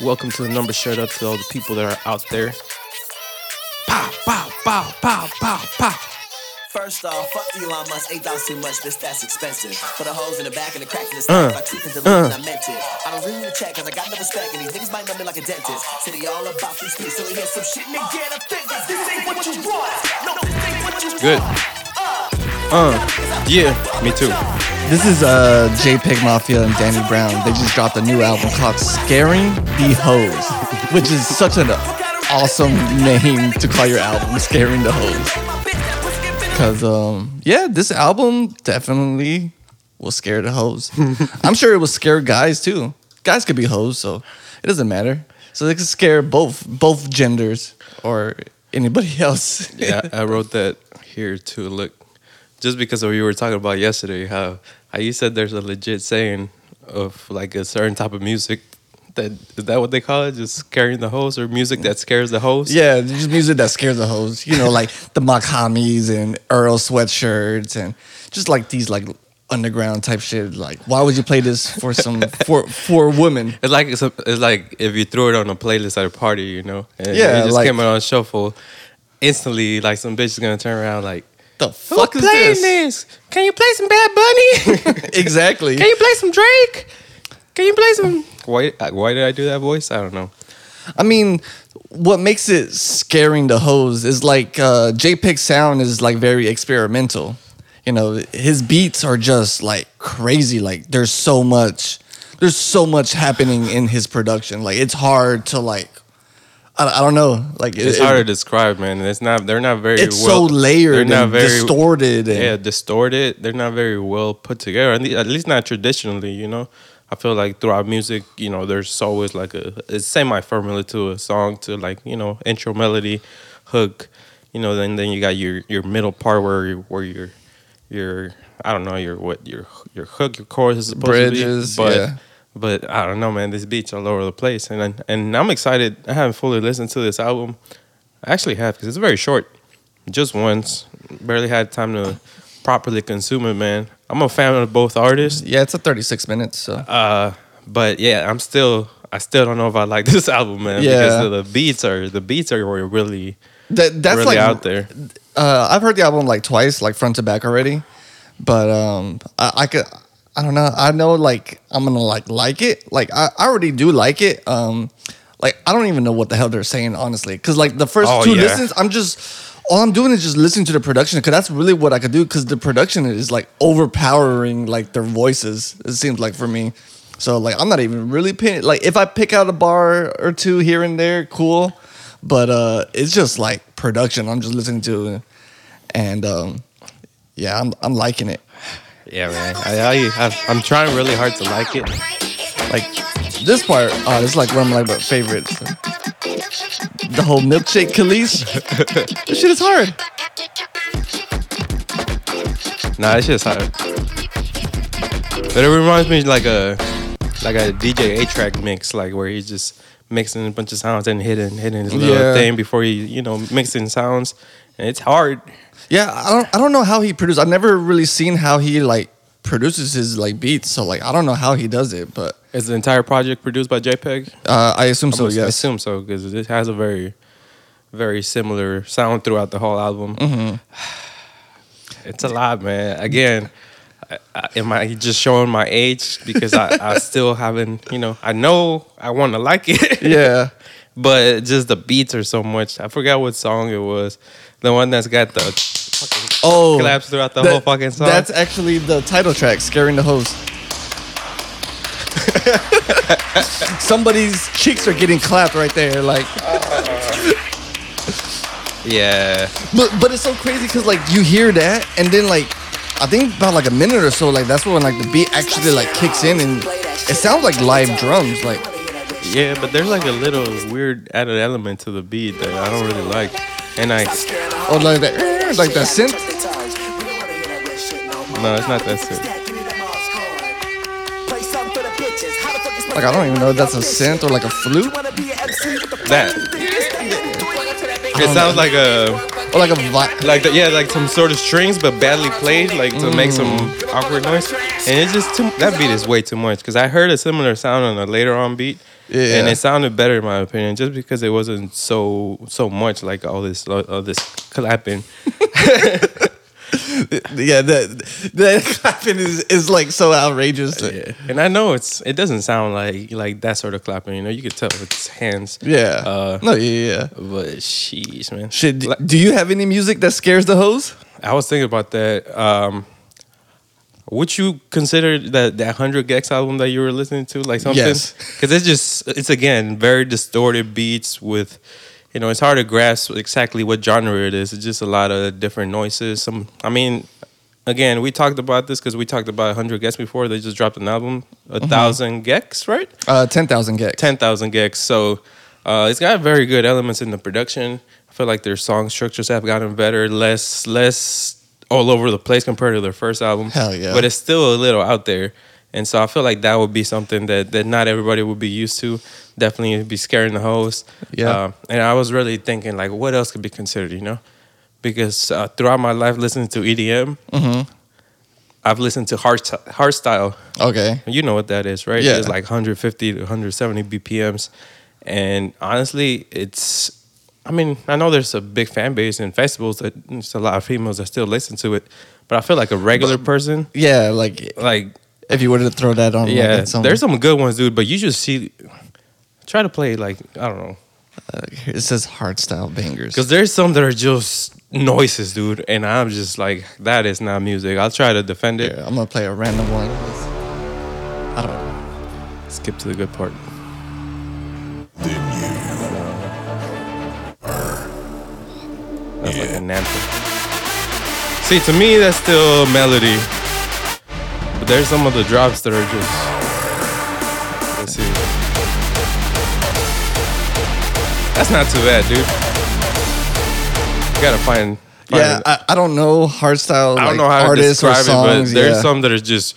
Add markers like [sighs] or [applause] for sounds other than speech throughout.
Welcome to the Nombre Shut Up to all the people that are out there. Pow, pow, pow, pow, pow, pow. First off, fuck Elon Musk, eight dollars too much, bitch, that's expensive. For the holes in the back and the cracks in the stack, Uh, I tweaked and deleted, I meant it. I don't really need to check, cause I got no respect, and these niggas might know me like a dentist. He all about free speech, so he hear some shit they get offended. This ain't what you want. No, this ain't what you Good. Uh, yeah, me too. This is uh JPEG Mafia and Danny Brown. They just dropped a new album called Scaring the Hoes, which is such an awesome name to call your album, Scaring the Hoes. Cause um yeah, this album definitely will scare the hoes. [laughs] I'm sure it will scare guys too. Guys could be hoes, so it doesn't matter. So they can scare both both genders or anybody [laughs] else. Yeah, I wrote that here too. Look, just because of what you were talking about yesterday, how how you said there's a legit saying of like a certain type of music that is that what they call it? Just scaring the host or music that scares the host? Yeah, just music that scares the hoes. You know, like the Mach-Hommys and Earl sweatshirts and just like these like underground type shit. Like, why would you play this for some for for women? It's like it's, a, it's like if you threw it on a playlist at a party, you know, and Yeah, it just like- came out on shuffle. Instantly, like some bitch is gonna turn around like, The fuck is playing this? this? Can you play some Bad Bunny? [laughs] exactly. Can you play some Drake? Can you play some? Why? Why did I do that voice? I don't know. I mean, what makes it scaring the hoes is like uh, JPEG sound is like very experimental. You know, his beats are just like crazy. Like there's so much, there's so much happening in his production. Like it's hard to like, I, I don't know. Like it- It's it- hard to describe, man. It's not. They're not very. It's well, so layered They're not and very distorted. And, Yeah, distorted. They're not very well put together. At At least not traditionally. You know, I feel like throughout music, you know, there's always like a, a semi formula to a song to like you know intro melody, hook. You know, then then you got your your middle part where you- where your your I don't know your what your your hook your chorus is supposed Bridges, to be, but. yeah. But I don't know, man. This beat's all over the place, and I- and I'm excited. I haven't fully listened to this album. I actually have because it's very short, just once. Barely had time to properly consume it, man. I'm a fan of both artists, yeah, it's a 36 minutes. So uh, but yeah, I'm still. I still don't know if I like [laughs] this album, man. Yeah. because the, the beats are the beats are really that that's really like out there. uh, I've heard the album like twice, like front to back already. But um, I, I could, I don't know. I know like I'm gonna like like it. Like I, I already do like it. Um, like I don't even know what the hell they're saying honestly, because like the first Oh, two yeah. listens, I'm just all I'm doing is just listening to the production because that's really what I could do because the production is like overpowering like their voices. It seems like for me. So like I'm not even really paying. Like if I pick out a bar or two here and there, cool. But uh, it's just like production. I'm just listening to, and um, yeah, I'm I'm liking it. Yeah, man. I, I, I'm trying really hard to like it. Like this part, uh, oh, this is like one of my like, favorites. The whole milkshake Khalees. [laughs] this shit is hard. Nah, it's just hard. But it reminds me like a like a DJ A-Trak mix, like where he's just mixing a bunch of sounds and hitting hitting his little Yeah. thing before he you know mixing sounds, and it's hard. Yeah, I don't I don't know how he produced. I've never really seen how he like produces his like beats. So like I don't know how he does it, but Is the entire project produced by JPEG? uh, I assume so. I Yes. assume so because it has a very very similar sound throughout the whole album. Mm-hmm. [sighs] It's a lot, man. Again. I, I, am I just showing my age because I, I [laughs] still haven't, you know, I know I want to like it. Yeah. [laughs] but just the beats are so much. I forgot what song it was. The one that's got the fucking Oh, claps throughout the that- whole fucking song. That's actually the title track, "Scaring the Host." [laughs] Somebody's cheeks are getting clapped right there, like. [laughs] yeah, But but it's so crazy because like you hear that and then like I think about like a minute or so like that's when like the beat actually like kicks in and it sounds like live drums like yeah. But there's like a little weird added element to the beat that I don't really like, and I or like that eh, like that synth. no, it's not that synth. Like I don't even know if that's a synth or like a flute. That. it sounds like a or like a vi- like the, yeah like some sort of strings but badly played like to make some mm. awkward noise. and it's just too. That beat is way too much because I heard a similar sound on a later on beat, Yeah. and it sounded better in my opinion, just because it wasn't so so much like all this all this clapping. [laughs] yeah, that that clapping is, is like so outrageous. Yeah, and I know it's it doesn't sound like like that sort of clapping. You know, you could tell it's hands. Yeah. Uh, no, yeah, yeah. But sheesh, man. Shit, d- Like- do you have any music that scares the hoes? I was thinking about that. Um, would you consider that that hundred gecs album that you were listening to like something? Yes. Because it's just it's again very distorted beats with, you know, it's hard to grasp exactly what genre it is. It's just a lot of different noises. Some, I mean, again, we talked about this because we talked about hundred gecs before. They just dropped an album, a thousand gecs, right? Uh, ten thousand gecs. ten thousand gecs. So uh, it's got very good elements in the production. I feel like their song structures have gotten better, less less all over the place compared to their first album. Hell yeah. But it's still a little out there. And so I feel like that would be something that, that not everybody would be used to. Definitely be scaring the host. Yeah. Uh, and I was really thinking like, what else could be considered? You know, because uh, throughout my life listening to EDM, Mm-hmm. I've listened to hard hard style. Okay. You know what that is, right? Yeah. It's like 150 to 170 BPMs. And honestly, it's, I mean, I know there's a big fan base in festivals that there's a lot of females that still listen to it. But I feel like a regular person, Yeah, like like, if you were to throw that on, yeah, at some- there's some good ones, dude. But you just see, try to play like, I don't know. uh, it says hardstyle bangers. Because there's some that are just noises, dude. And I'm just like, that is not music. I'll try to defend it. Yeah, I'm gonna play a random one. I don't know. Skip to the good part. That's like an anthem. See, to me, that's still a melody. But there's some of the drops that are just. Let's see. That's not too bad, dude. You gotta find. find Yeah, I, I don't know hardstyle. I don't like, know how to describe songs. it, but there's yeah. some that are just,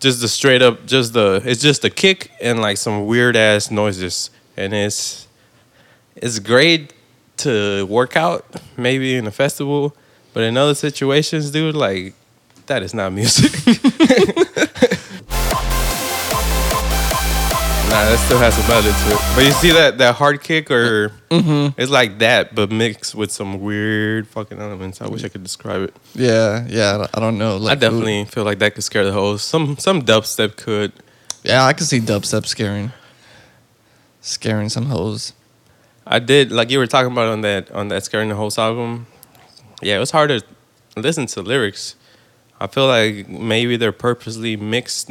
just the straight up, just the. It's just a kick and like some weird ass noises, and it's, it's great to work out maybe in a festival, but in other situations, dude, like that is not music. [laughs] Nah, that still has a melody to it. But you see that that hard kick or Mm-hmm. it's like that, but mixed with some weird fucking elements. I wish I could describe it. Yeah, yeah. I don't- know. Like, I definitely feel like that could scare the hoes. Some some dubstep could. Yeah, I can see dubstep scaring, scaring some hoes. I did like you were talking about on that on that scaring the hoes album. Yeah, it was hard to listen to lyrics. I feel like maybe they're purposely mixed,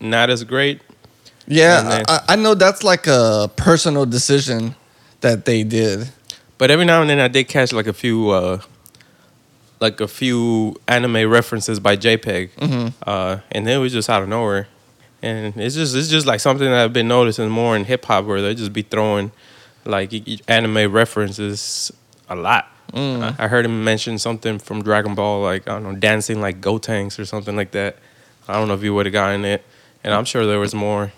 not as great. Yeah, then- I, I know that's like a personal decision that they did. But every now and then I did catch like a few, uh, like a few anime references by JPEG, uh, and then it was just out of nowhere. And it's just it's just like something that I've been noticing more in hip hop where they just be throwing like anime references a lot. Mm. I, I heard him mention something from Dragon Ball, like I don't know, dancing like Gotenks or something like that. I don't know if you would have gotten it, and I'm sure there was more.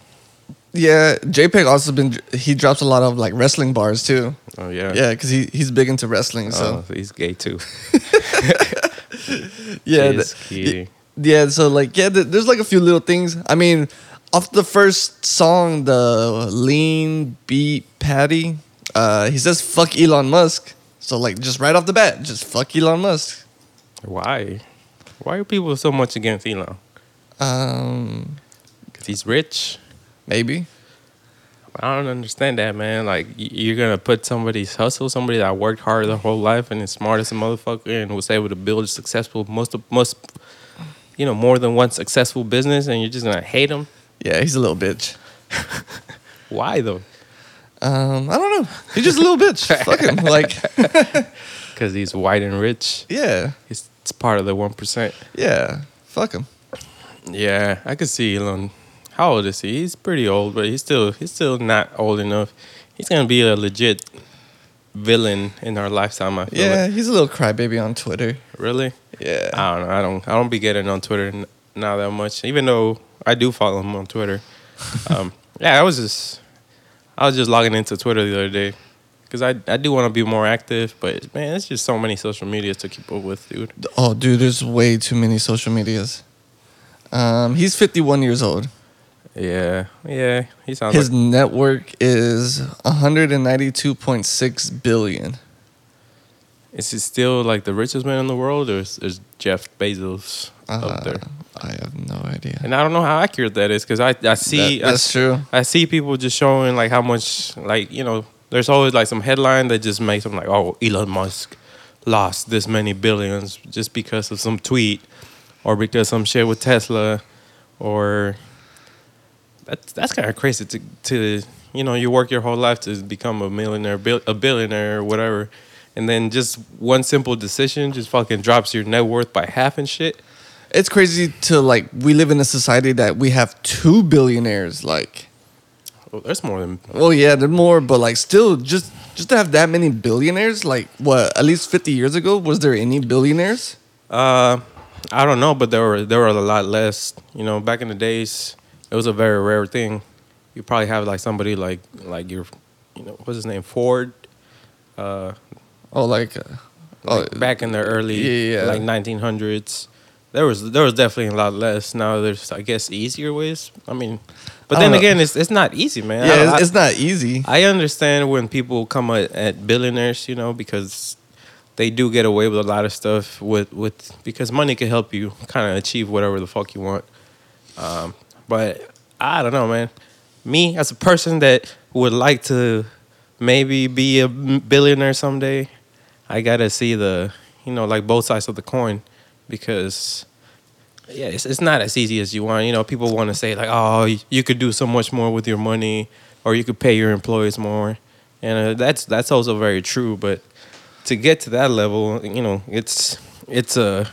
Yeah, JPEG also been he drops a lot of like wrestling bars too. Oh yeah, Yeah, because he, he's big into wrestling. Oh, So he's gay too. [laughs] yeah, th- yeah. So like yeah, th- there's like a few little things. I mean, off the first song, the Lean Beef Patty, uh, he says fuck Elon Musk. So like just right off the bat, just fuck Elon Musk. Why? Why are people so much against Elon? Um, Because he's rich. maybe. I don't understand that, man. Like you're gonna put somebody's hustle, somebody that worked hard their whole life and is smart as a motherfucker and was able to build a successful, most most, you know, more than one successful business, and you're just gonna hate him. Yeah, he's a little bitch. [laughs] Why though? Um, I don't know. He's just a little bitch. [laughs] Fuck him. Like, [laughs] Because he's white and rich. yeah, He's it's part of the one percent. yeah. Fuck him. Yeah, I could see Elon. How old is he? He's pretty old, but he's still he's still not old enough. He's gonna be a legit villain in our lifetime. I feel Yeah, like. he's a little crybaby on Twitter. really. Yeah. I don't know. I don't. I don't be getting on Twitter n- now that much. Even though I do follow him on Twitter. um, [laughs] yeah, I was just I was just logging into Twitter the other day because I I do want to be more active, but man, it's just so many social medias to keep up with, dude. Oh, dude, there's way too many social medias. Um, he's 51 years old. Yeah, yeah. He sounds His like network is 192.6 billion. is he still like the richest man in the world, or is, is Jeff Bezos up uh, there? I have no idea. And I don't know how accurate that is because I I see That- that's I, true. I see people just showing like how much like you know there's always like some headline that just makes them like oh Elon Musk lost this many billions just because of some tweet or because some shit with Tesla or that's that's kind of crazy to to you know you work your whole life to become a millionaire a billionaire or whatever and then just one simple decision just fucking drops your net worth by half and shit. It's crazy to like we live in a society that we have two billionaires. Like, Well, there's more than well, yeah, there's more, but like still, just just to have that many billionaires. Like, what? At least 50 years ago, was there any billionaires? Uh, I don't know, but there were there were a lot less. You know, back in the days, it was a very rare thing. You probably have like somebody like like your, you know, what's his name, Ford. Uh, Oh, like, uh, oh, back in the early yeah, yeah. like 1900s, there was there was definitely a lot less. Now there's I guess easier ways. I mean, but I then again, it's it's not easy, man. yeah, I- it's, it's not easy. I understand when people come at, at billionaires, you know, because they do get away with a lot of stuff with with because money can help you kind of achieve whatever the fuck you want. Um, but I don't know, man. Me as a person that would like to maybe be a billionaire someday, I gotta see the you know like both sides of the coin because yeah, it's, it's not as easy as you want. You know, people want to say like, oh, you could do so much more with your money, or you could pay your employees more, and uh, that's that's also very true. But to get to that level, you know, it's it's a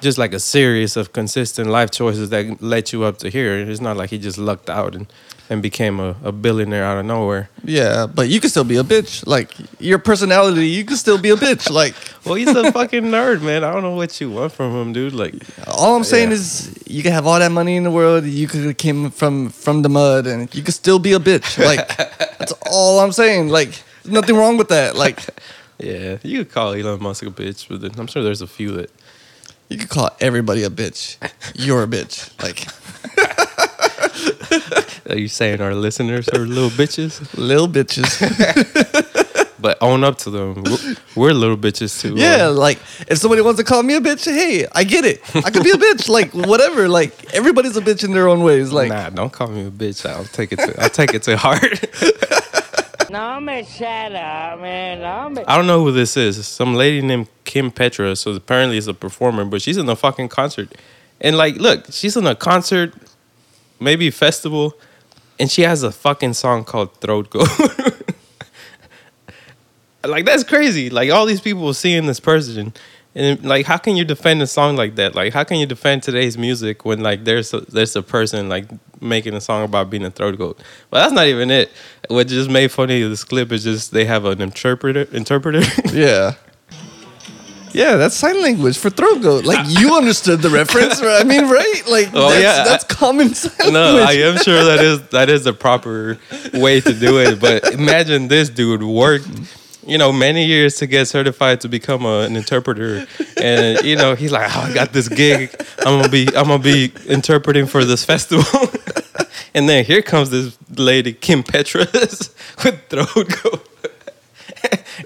just like a series of consistent life choices that led you up to here. It's not like he just lucked out and and became a, a billionaire out of nowhere. Yeah, but you can still be a bitch. Like your personality, you can still be a bitch. Like [laughs] Well, he's a fucking nerd, man. I don't know what you want from him, dude. Like, all I'm saying Yeah. is, you can have all that money in the world. You could have came from from the mud, and you could still be a bitch. Like [laughs] that's all I'm saying. Like nothing wrong with that. Like [laughs] yeah, you could call Elon Musk a bitch, but then I'm sure there's a few that you could call everybody a bitch. You're a bitch. Like Are you saying our listeners are little bitches? little bitches. [laughs] But own up to them. We're, we're little bitches too. Yeah, Uh, like if somebody wants to call me a bitch, hey, I get it. I could be a bitch. Like whatever. Like everybody's a bitch in their own ways. Like nah, don't call me a bitch. I'll take it to I'll take it to heart. Nombre shut up, man. No me. I don't know who this is. Some lady named Kim Petra. So apparently it's a performer, but she's in a fucking concert. And like, look, she's in a concert, maybe festival, and she has a fucking song called Throat Go. [laughs] like that's crazy. Like all these people seeing this person, and like, how can you defend a song like that? Like, how can you defend today's music when like there's a, there's a person like making a song about being a throat goat? But that's not even it. What just made funny of this clip is just they have an interpreter interpreter. [laughs] Yeah. Yeah, that's sign language for throat goat. Like you [laughs] understood the reference, right? I mean, right? Like Oh, that's, yeah. that's common [laughs] sign no, language. I am sure that is that is the proper way to do it. But imagine this dude worked, you know, many years to get certified to become a, an interpreter, and you know he's like, oh, I got this gig. I'm gonna be I'm gonna be interpreting for this festival. [laughs] and then here comes this lady Kim Petras with throat goat.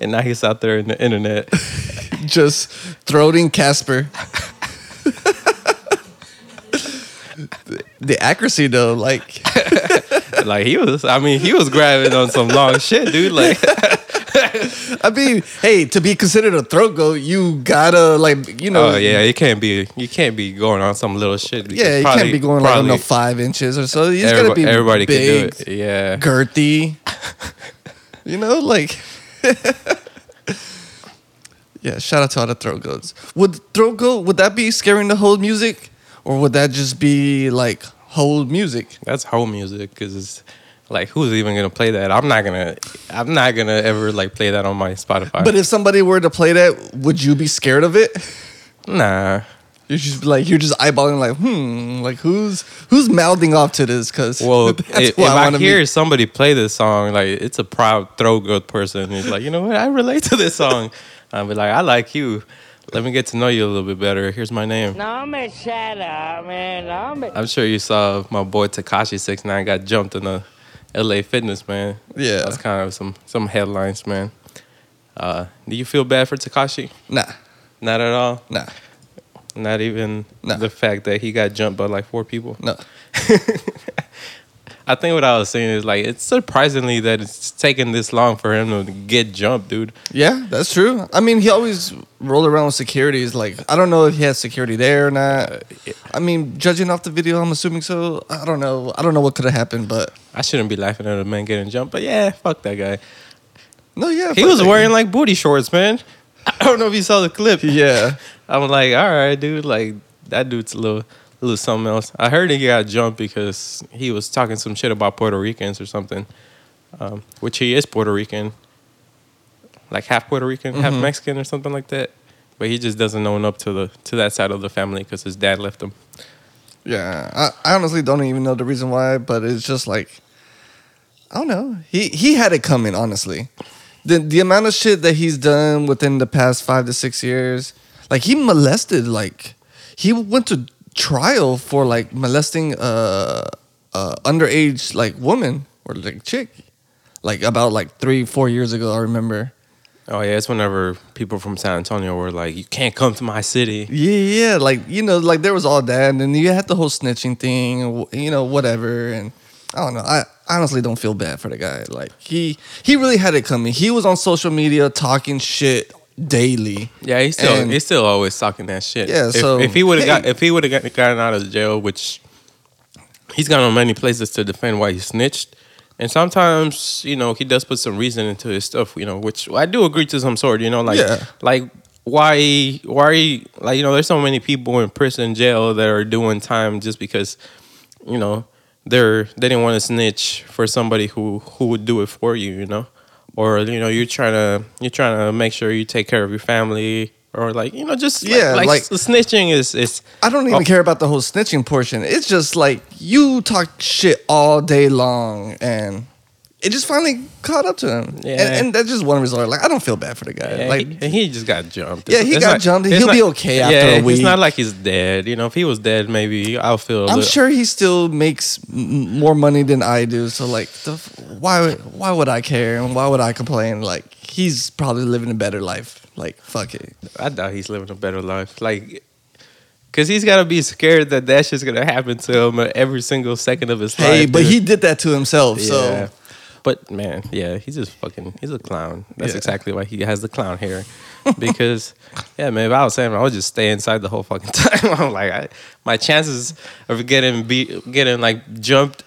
And now he's out there in the internet. [laughs] Just throating Casper. the, the accuracy though, like [laughs] Like he was, I mean, he was grabbing on some long shit, dude. Like, [laughs] I mean, hey, to be considered a throat goat, you gotta like you know oh yeah, you can't be, you can't be going on some little shit. Yeah, you probably- can't be going like on probably no five inches or so. You just everybo- gotta be everybody big, can do it. Yeah, girthy. you know, like [laughs] Yeah, shout out to all the throat goats. Would throat goat would that be scaring the whole music? Or would that just be like whole music? that's whole music because it's like who's even gonna play that? I'm not gonna, I'm not gonna ever like play that on my Spotify. But if somebody were to play that, would you be scared of it? nah, You're just like you're just eyeballing like, hmm, like who's who's mouthing off to this? Because well, [laughs] that's if, if who I, hear be. somebody play this song, like it's a proud throw goat person, he's like, you know what, I relate to this song. [laughs] I'll be like, I like you, Let me get to know you a little bit better. Here's my name. Nombre shut up, man. No me. I'm sure you saw my boy Tekashi Six Nine got jumped in a LA Fitness, man. Yeah. that's kind of some some headlines, man. Uh, do you feel bad for Tekashi? Nah, Not at all. nah, Not even No. the fact that he got jumped by like four people. no. [laughs] I think what I was saying is like it's surprisingly that it's taken this long for him to get jumped, dude. Yeah, that's true. I mean, he always rolled around with security. securities. Like, I don't know if he has security there or not. I mean, judging off the video, I'm assuming so. I don't know. I don't know what could have happened, but I shouldn't be laughing at a man getting jumped, but yeah, fuck that guy. no, yeah. He was wearing guy. like booty shorts, man. [laughs] I don't know if you saw the clip. Yeah. [laughs] I'm like, all right, dude. Like that dude's a little, a little something else. I heard he got jumped because he was talking some shit about Puerto Ricans or something, um, which he is Puerto Rican, like half Puerto Rican, half Mexican or something like that. But he just doesn't own up to the to that side of the family because his dad left him. Yeah, I, I honestly don't even know the reason why, but it's just like I don't know. He he had it coming, honestly. The the amount of shit that he's done within the past five to six years, like he molested, like he went to trial for like molesting uh uh underage like woman or like chick, like about like three four years ago. I remember. Oh yeah, it's whenever people from San Antonio were like, "You can't come to my city." Yeah, yeah, like you know, like there was all that, and then you had the whole snitching thing, you know, whatever. And I don't know. I honestly don't feel bad for the guy. Like he he really had it coming. He was on social media talking shit daily. Yeah, he's still And- he's still always talking that shit. Yeah, if, so, if he would have got if he would have gotten out of jail, which he's gone on many places to defend why he snitched, and sometimes you know he does put some reason into his stuff, you know, which I do agree to some sort. You know, like Yeah. like why why like you know there's so many people in prison jail that are doing time just because you know they're they didn't want to snitch for somebody who who would do it for you you know or you know you're trying to you're trying to make sure you take care of your family or like you know just like- Yeah, like, like- snitching is is I don't even Oh. care about the whole snitching portion. It's just like you talk shit all day long, and it just finally caught up to him. Yeah. And, and that's just one result. Like I don't feel bad for the guy. Yeah, like he, he just got jumped. Yeah, he It's got jumped. He'll be okay after yeah, a week. It's not like he's dead. You know, if he was dead, maybe I'll feel. A I'm little, sure he still makes m- more money than I do. So like, the, why why would I care and why would I complain? Like he's probably living a better life. Like fuck it. I doubt he's living a better life. Like, cause he's gotta be scared that that shit's gonna happen to him every single second of his life. Hey, but dude. he did that to himself. Yeah. So But man, yeah, he's just fucking. He's a clown. That's Yeah. exactly why he has the clown hair. [laughs] Because, yeah, man, if I was him, I would just stay inside the whole fucking [laughs] time. I'm like, I, my chances of getting beat, getting like jumped,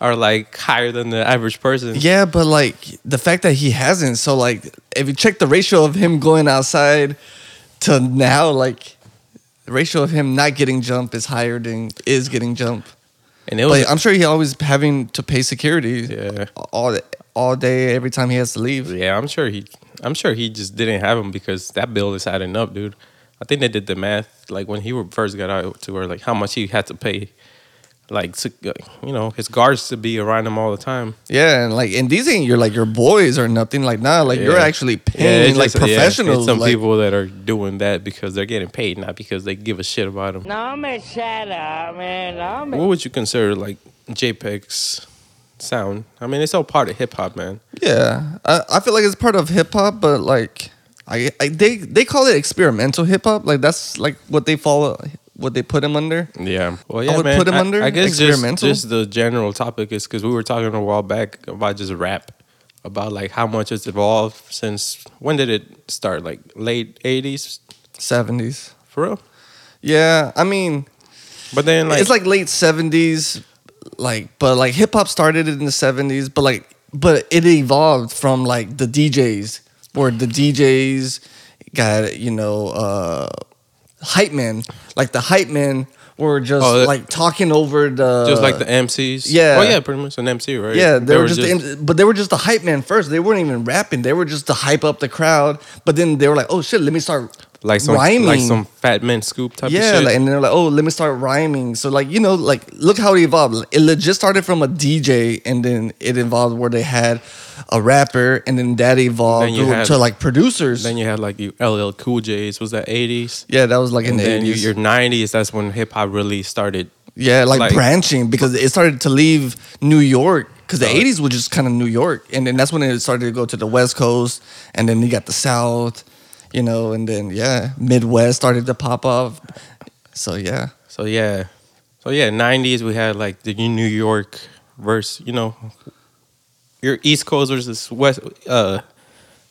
are like higher than the average person. yeah, but like the fact that he hasn't. So like, if you check the ratio of him going outside to now, like the ratio of him not getting jumped is higher than is getting jumped. And it was. But I'm sure he always having to pay security. Yeah. All all day, every time he has to leave. Yeah, I'm sure he. I'm sure he just didn't have him because that bill is adding up, dude. I think they did the math like when he first got out to her, like how much he had to pay, like to, you know his guards to be around him all the time. Yeah, and like, and these ain't your like your boys or nothing like nah. Like you're actually paying it's like just- professionals. it's some like, people that are doing that because they're getting paid, not because they give a shit about them. Nombre shut up, man. No me. What would you consider like JPEG's sound? I mean, it's all part of hip hop, man. Yeah, I, I feel like it's part of hip hop, but like, I, I they they call it experimental hip hop. Like that's like what they follow, what they put him under. Yeah. Well, yeah, would man. put him I, under I guess just, just the general topic is because we were talking a while back about just rap, about like how much it's evolved since when did it start? Like late '80s, Seventies. for real. Yeah, I mean, But then like it's like late seventies, like, but like hip hop started in the seventies, but like, but it evolved from like the DJs, where the DJs got you know uh hype men, like the hype men were just Oh, that- like talking over the just like the MCs. yeah. Oh yeah, pretty much an MC, right? Yeah, they, were just, the, but they were just the hype man first. They weren't even rapping. They were just to hype up the crowd. But then they were like, "Oh shit, let me start like some like some Fatman Scoop type of yeah, like, and they're like, oh, let me start rhyming. So like you know, like look how it evolved. It just started from a DJ, and then it evolved where they had a rapper, and then that evolved Then had- to like producers. then you had like you LL Cool J's. Was that eighties? yeah, that was like in And the then you, eighties. your nineties. That's when hip hop really started. Yeah, like, like- branching because it started to leave New York because the uh-huh. Oh. '80s was just kind of New York, and then that's when it started to go to the West Coast, and then you got the South, you know, and then yeah, Midwest started to pop off. So yeah, So yeah, so yeah, nineties we had like the New York verse. You know, your East Coast versus West uh,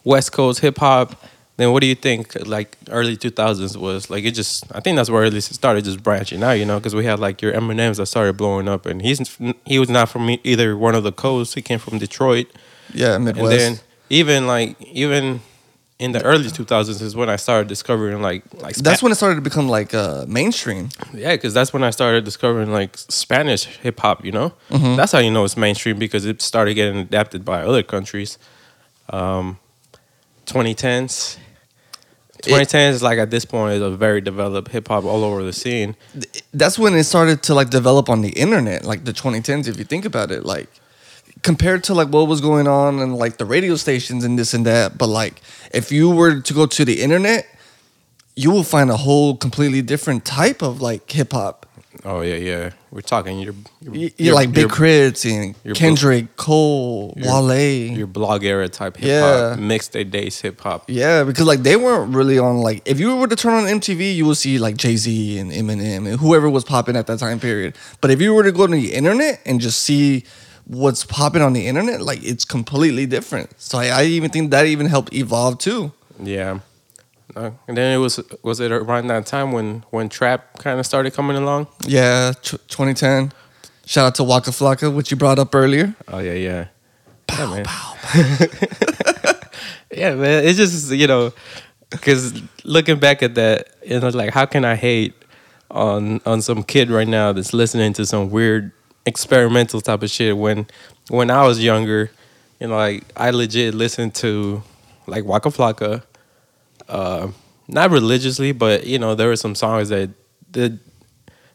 West Coast hip hop. Then what do you think? Like early two thousands was like it just. I think that's where it started just branching out. You know, because we had like your Eminems that started blowing up, and he's he was not from either one of the coasts. He came from Detroit, yeah, Midwest. and then even like even in the early two thousands is when I started discovering like like that's when it started to become like uh, mainstream. yeah, because that's when I started discovering like Spanish hip hop. You know, that's how you know it's mainstream because it started getting adapted by other countries. Um, 2010s. 2010s is like at this point is a very developed hip hop all over the scene. That's when it started to like develop on the internet, like the 2010s. If you think about it, like compared to like what was going on and like the radio stations and this and that. But like if you were to go to the internet, you will find a whole completely different type of like hip hop. Oh yeah, yeah. We're talking your, your, You your- like Big K.R.I.T.s and your- Kendrick, Cole, your- Wale. your blog era type hip Yeah. hop, mixed day days hip hop. yeah, because like they weren't really on like if you were to turn on MTV, you will see like Jay Z and Eminem and whoever was popping at that time period. But if you were to go to the internet and just see what's popping on the internet, like it's completely different. So I, I even think that even helped evolve too. Yeah. Uh, and then it was was it around that time when when trap kind of started coming along? Yeah, t- 2010. Shout out to Waka Flocka, which you brought up earlier. Oh yeah, yeah. yeah, man. [laughs] yeah, man. It's just you know, because looking back at that, you know, like how can I hate on on some kid right now that's listening to some weird experimental type of shit when when I was younger, you know, like I legit listened to like Waka Flocka, uh, not religiously, but you know, there were some songs that that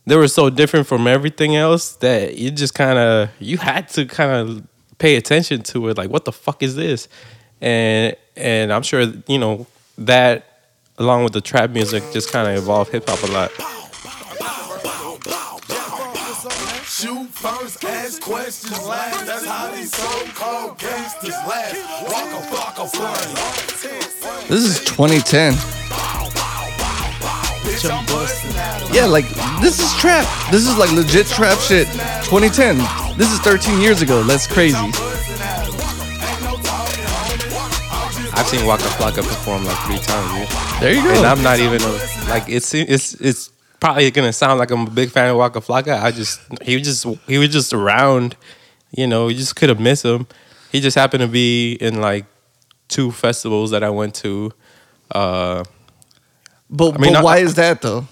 they were so different from everything else that you just kind of you had to kind of pay attention to it like what the fuck is this? And and i'm sure you know that along with the trap music just kind of evolved hip-hop a lot first, ask questions last. That's how these so-called gangsters last. Waka flocka flame. This is 2010. Bitch, I'm busting at 'em. Yeah, like this is trap. This is like legit trap shit. 2010. This is 13 years ago. That's crazy. i've seen waka flocka perform like three times dude. There you go. and i'm not even a, like it's it's it's probably gonna sound like i'm a big fan of waka flocka i just he was just he was just around you know you just could have missed him he just happened to be in like two festivals that i went to uh But, I mean, but I- why is that though?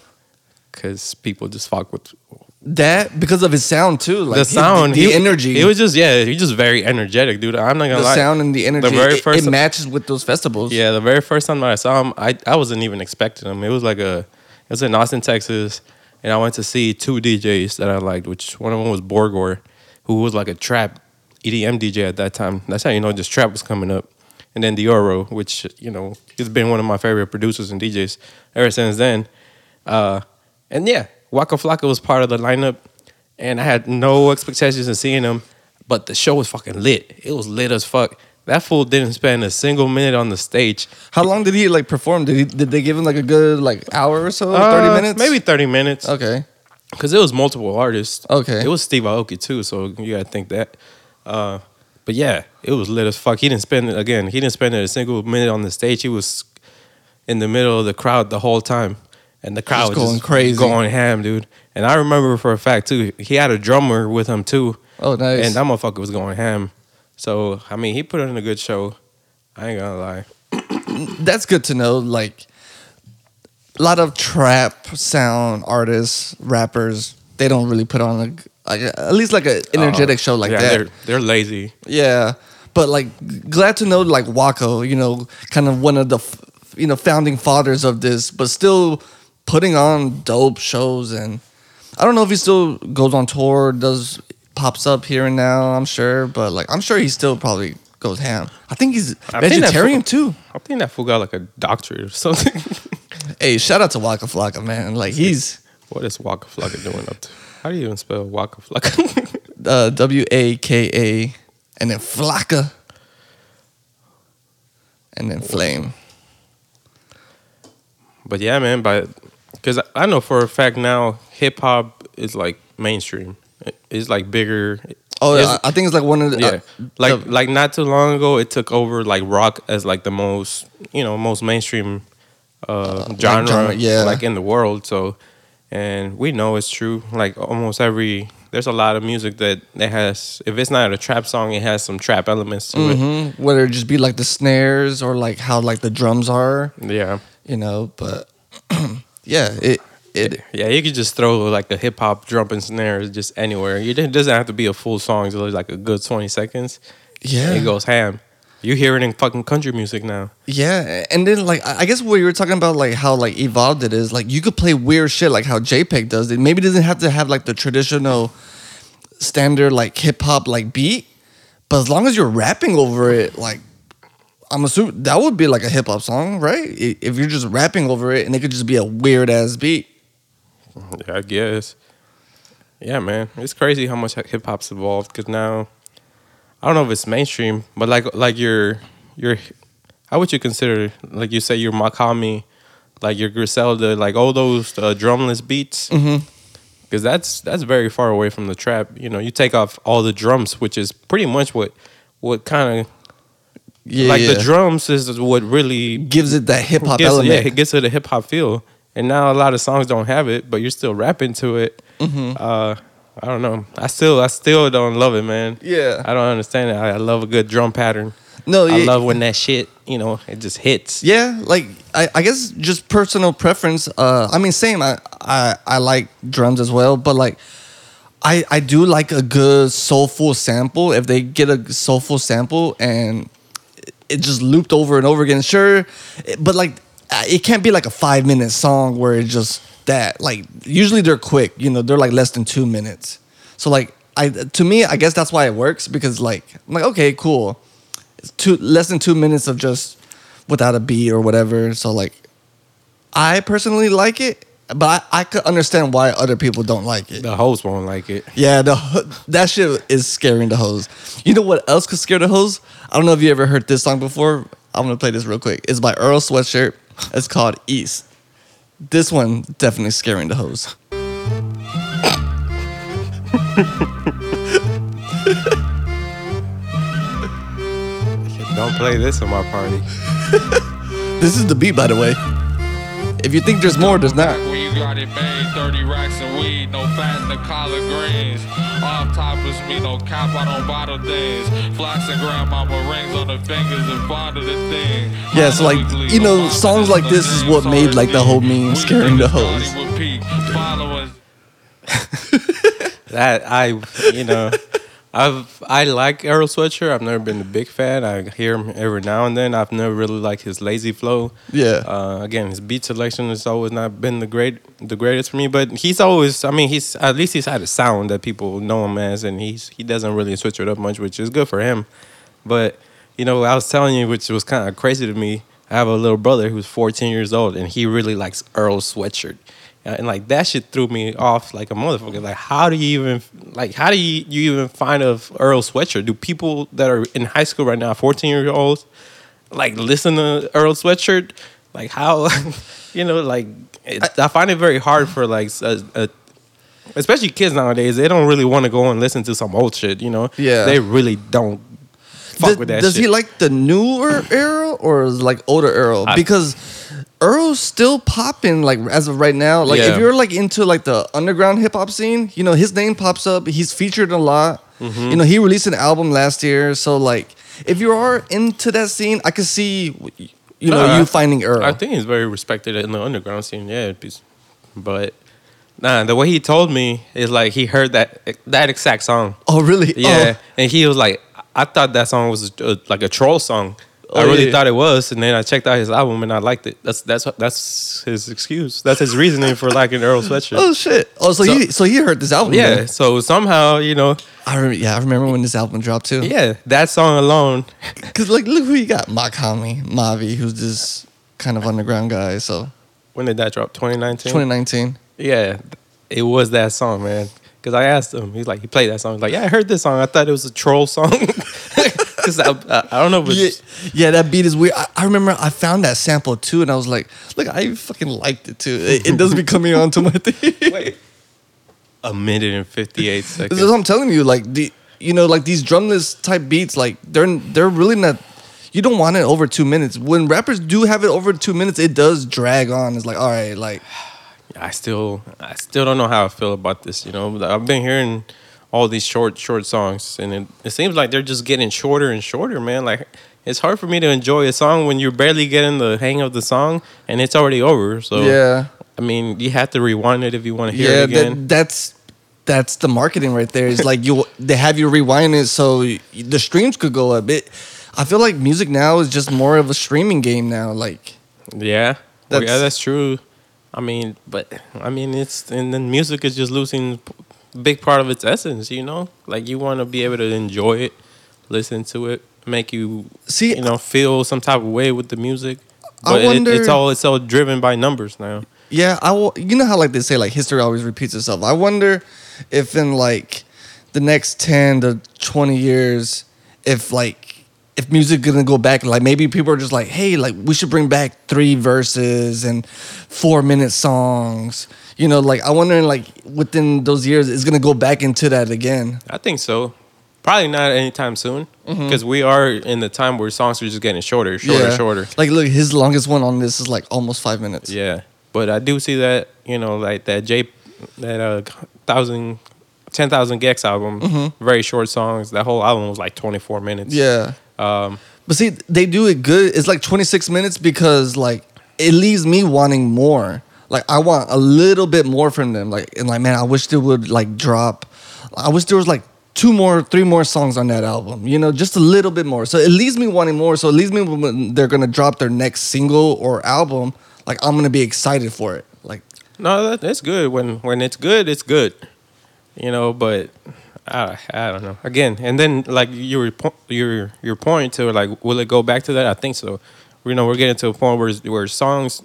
because people just fuck with That because of his sound too. Like the sound, the he- energy. It was just yeah, he just very energetic, dude. I'm not gonna the lie. sound and the energy. The very it, first- it matches with those festivals. Yeah, the very first time that I saw him, I, I wasn't even expecting him. It was like a, it was in Austin, Texas, and I went to see two DJs that I liked, which one of them was Borgore, who was like a trap EDM DJ at that time. That's how you know just trap was coming up. And then Deorro, which you know he's been one of my favorite producers and DJs ever since then. Uh, and yeah, Waka Flocka was part of the lineup, and I had no expectations of seeing him, but the show was fucking lit. It was lit as fuck. That fool didn't spend a single minute on the stage. How long did he like perform? Did he did they give him like a good like hour or so? Uh, Thirty minutes? maybe thirty minutes. Okay. because it was multiple artists. Okay. it was Steve Aoki too, so you gotta think that. Uh, but yeah, it was lit as fuck. He didn't spend again. He didn't spend a single minute on the stage. He was in the middle of the crowd the whole time, and the crowd Just was going just crazy. going ham, dude. And I remember for a fact too, he had a drummer with him too, Oh, nice. and that motherfucker was going ham. So I mean, he put on a good show. I ain't gonna lie. [clears throat] That's good to know. Like a lot of trap sound artists, rappers, they don't really put on like, like at least like an energetic Uh, show like yeah, that. They're, they're lazy. Yeah, but like glad to know like Waka, you know, kind of one of the you know founding fathers of this, but still putting on dope shows. And I don't know if he still goes on tour, does pops up here and now. I'm sure, but like I'm sure he still probably goes ham. I think he's I think that vegetarian fool- too. I think that fool got like a doctorate or something. [laughs] Hey, shout out to Waka Flocka, man. Like he's what is Waka Flocka doing up to? How do you even spell Waka Flocka? [laughs] uh, W A K A, and then Flocka, and then Flame. but yeah, man, but because I know for a fact now hip hop is like mainstream. It's like bigger. Oh, It's- I, think it's like one of the yeah, uh, like the- like not too long ago, it took over like rock as like the most you know most mainstream uh, genre, genre, yeah. like in the world. So, and we know it's true. Like almost every there's a lot of music that that has if it's not a trap song, it has some trap elements to Mhm. whether it just be like the snares or like how like the drums are. Yeah, you know. But [clears throat] yeah, it it yeah, you could just throw like a hip hop drum and snares just anywhere. It doesn't have to be a full song. It's like a good twenty seconds. yeah it goes ham. You hear it in fucking country music now. Yeah, and then like I guess what you were talking about, like how like evolved it is, like you could play weird shit like how JPEG does it. Maybe it doesn't have to have like the traditional standard like hip hop like beat, but as long as you're rapping over it, like I'm assuming that would be like a hip hop song, right? If you're just rapping over it and it could just be a weird ass beat. Yeah, I guess. Yeah, man, it's crazy how much hip hop's evolved. Cause now, I don't know if it's mainstream, but like like your your, how would you consider like you say your Mach-Hommy, like your Griselda, like all those uh, drumless beats? Mhm. Because that's that's very far away from the trap. You know, you take off all the drums, which is pretty much what what kind of Yeah, like yeah. the drums is what really gives it that hip hop element. Yeah, it gives it a hip hop feel. And now a lot of songs don't have it, but you're still rapping to it. Mm-hmm. Uh, I don't know. I still, I still don't love it, man. Yeah. I don't understand it. I, I love a good drum pattern. No, I yeah. love when that shit, you know, it just hits. Yeah, like I, I guess just personal preference. Uh, I mean, same. I, I I like drums as well, but like I I do like a good soulful sample. If they get a soulful sample and it just looped over and over again, sure, but like Uh, it can't be like a five minute song where it's just that. Like usually they're quick. You know, they're like less than two minutes. So like I to me, I guess that's why it works because like I'm like okay, cool it's two less than two minutes of just without a beat or whatever. So like, I personally like it, but I, I could understand why other people don't like it. The host won't like it. Yeah, the that shit is scaring the hose. You know what else could scare the hose? I don't know if you ever heard this song before. I'm gonna play this real quick. It's by Earl Sweatshirt. It's called East. This one definitely scaring the hose. Don't play this in my party. [laughs] This is the beat, by the way. If you think there's more, there's not. When you got it made, 30 racks of weed, no fat in the collard greens. Off top is me, no cap, I don't bottle things. Flax and grandmama rings on the fingers and bonded the thing. Yeah, so, like, you know, songs like this is what made, like, the whole meme scaring the hoes. Followers. That I, you know, I've I like Earl Sweatshirt. I've never been a big fan. I hear him every now and then. I've never really liked his lazy flow. Yeah. Uh, again, his beat selection has always not been the great, the greatest for me. But he's always, I mean, he's at least he's had a sound that people know him as, and he's he doesn't really switch it up much, which is good for him. But you know, I was telling you, which was kind of crazy to me. I have a little brother who's 14 years old, and he really likes Earl Sweatshirt. Uh, and like that shit threw me off like a motherfucker. Like, how do you even like how do you, you even find a Earl Sweatshirt? Do people that are in high school right now, 14 year olds, like listen to Earl Sweatshirt? Like how, [laughs] you know, like it, I, find it very hard for like a, a, uh, uh, especially kids nowadays. They don't really want to go and listen to some old shit. You know, Yeah. they really don't fuck Does- with that. does shit. he like the newer Earl or like older Earl? I- because Earl's still popping like as of right now. Like Yeah. if you're like into like the underground hip hop scene, you know his name pops up. He's featured a lot. Mm-hmm. You know he released an album last year, so like if you are into that scene, I could see you know No, you finding Earl. I think he's very respected in the underground scene. Yeah, but nah, the way he told me is like he heard that that exact song. oh really? Yeah, and he was like, I thought that song was uh like a troll song. Oh, I Oh, really yeah. thought it was, and then I checked out his album and I liked it. That's that's that's his excuse. That's his reasoning for liking Earl Sweatshirt. Oh shit! Oh, so, So- he so he heard this album? yeah. then. So somehow, you know, I remember. Yeah, I remember when this album dropped too. yeah, that song alone. Cause like, look who you got: Mach-Hommy, Mavi, who's this kind of underground guy. So When did that drop? 2019. 2019. Yeah, it was that song, man. Because I asked him, he's like, he played that song. He's like, yeah, I heard this song. I thought it was a troll song. [laughs] Because I, I, uh, I don't know, but Yeah, yeah, that beat is weird. I, I remember I found that sample too, and I was like, look, I fucking liked it too. It, it doesn't be [laughs] coming onto my thing. wait, a minute and 58 This seconds. is what I'm telling you. Like the, you know, like these drumless type beats, like they're they're really not. You don't want it over two minutes. When rappers do have it over two minutes, it does drag on. It's like, all right, like [sighs] I still, I still don't know how I feel about this. You know, I've been hearing all these short, short songs, and it, it seems like they're just getting shorter and shorter, man. Like it's hard for me to enjoy a song when you're barely getting the hang of the song and it's already over. So yeah, I mean, you have to rewind it if you want to hear yeah. it again. That, that's that's the marketing right there. It's like you they have you rewind it so the streams could go up. It. I feel like music now is just more of a streaming game now. Like Yeah, Well, yeah, That's- that's true. I mean, but I mean, it's and then music is just losing big part of its essence. You know, like you want to be able to enjoy it, listen to it, make you See, you know feel some type of way with the music. I But it- wonder- it's all it's all driven by numbers now. Yeah, I will, you know how like they say like history always repeats itself. I wonder if in like the next 10 to 20 years if like if music gonna go back like maybe people are just like hey like we should bring back three verses and four minute songs you know like i wonder like within those years it's gonna go back into that again I think so. Probably not anytime soon Mm-hmm. because we are in the time where songs are just getting shorter, shorter, shorter. like look his longest one on this is like almost five minutes Yeah, but I do see that you know, like that J, that uh, thousand, ten thousand gecs album, very short songs. That whole album was like twenty four minutes. Mm-hmm. yeah Um, But see, they do it good. It's like 26 minutes because like it leaves me wanting more. Like I want a little bit more from them. Like and like man, I wish they would like drop. I wish there was like two more, three more songs on that album. You know, just a little bit more. So it leaves me wanting more. So it leaves me when they're gonna drop their next single or album. Like I'm gonna be excited for it. Like no, that, that's good. When when it's good, it's good. You know, but I I don't know. Again, and then like your your your point to like, will it go back to that? I think so. You know, we're getting to a point where where songs.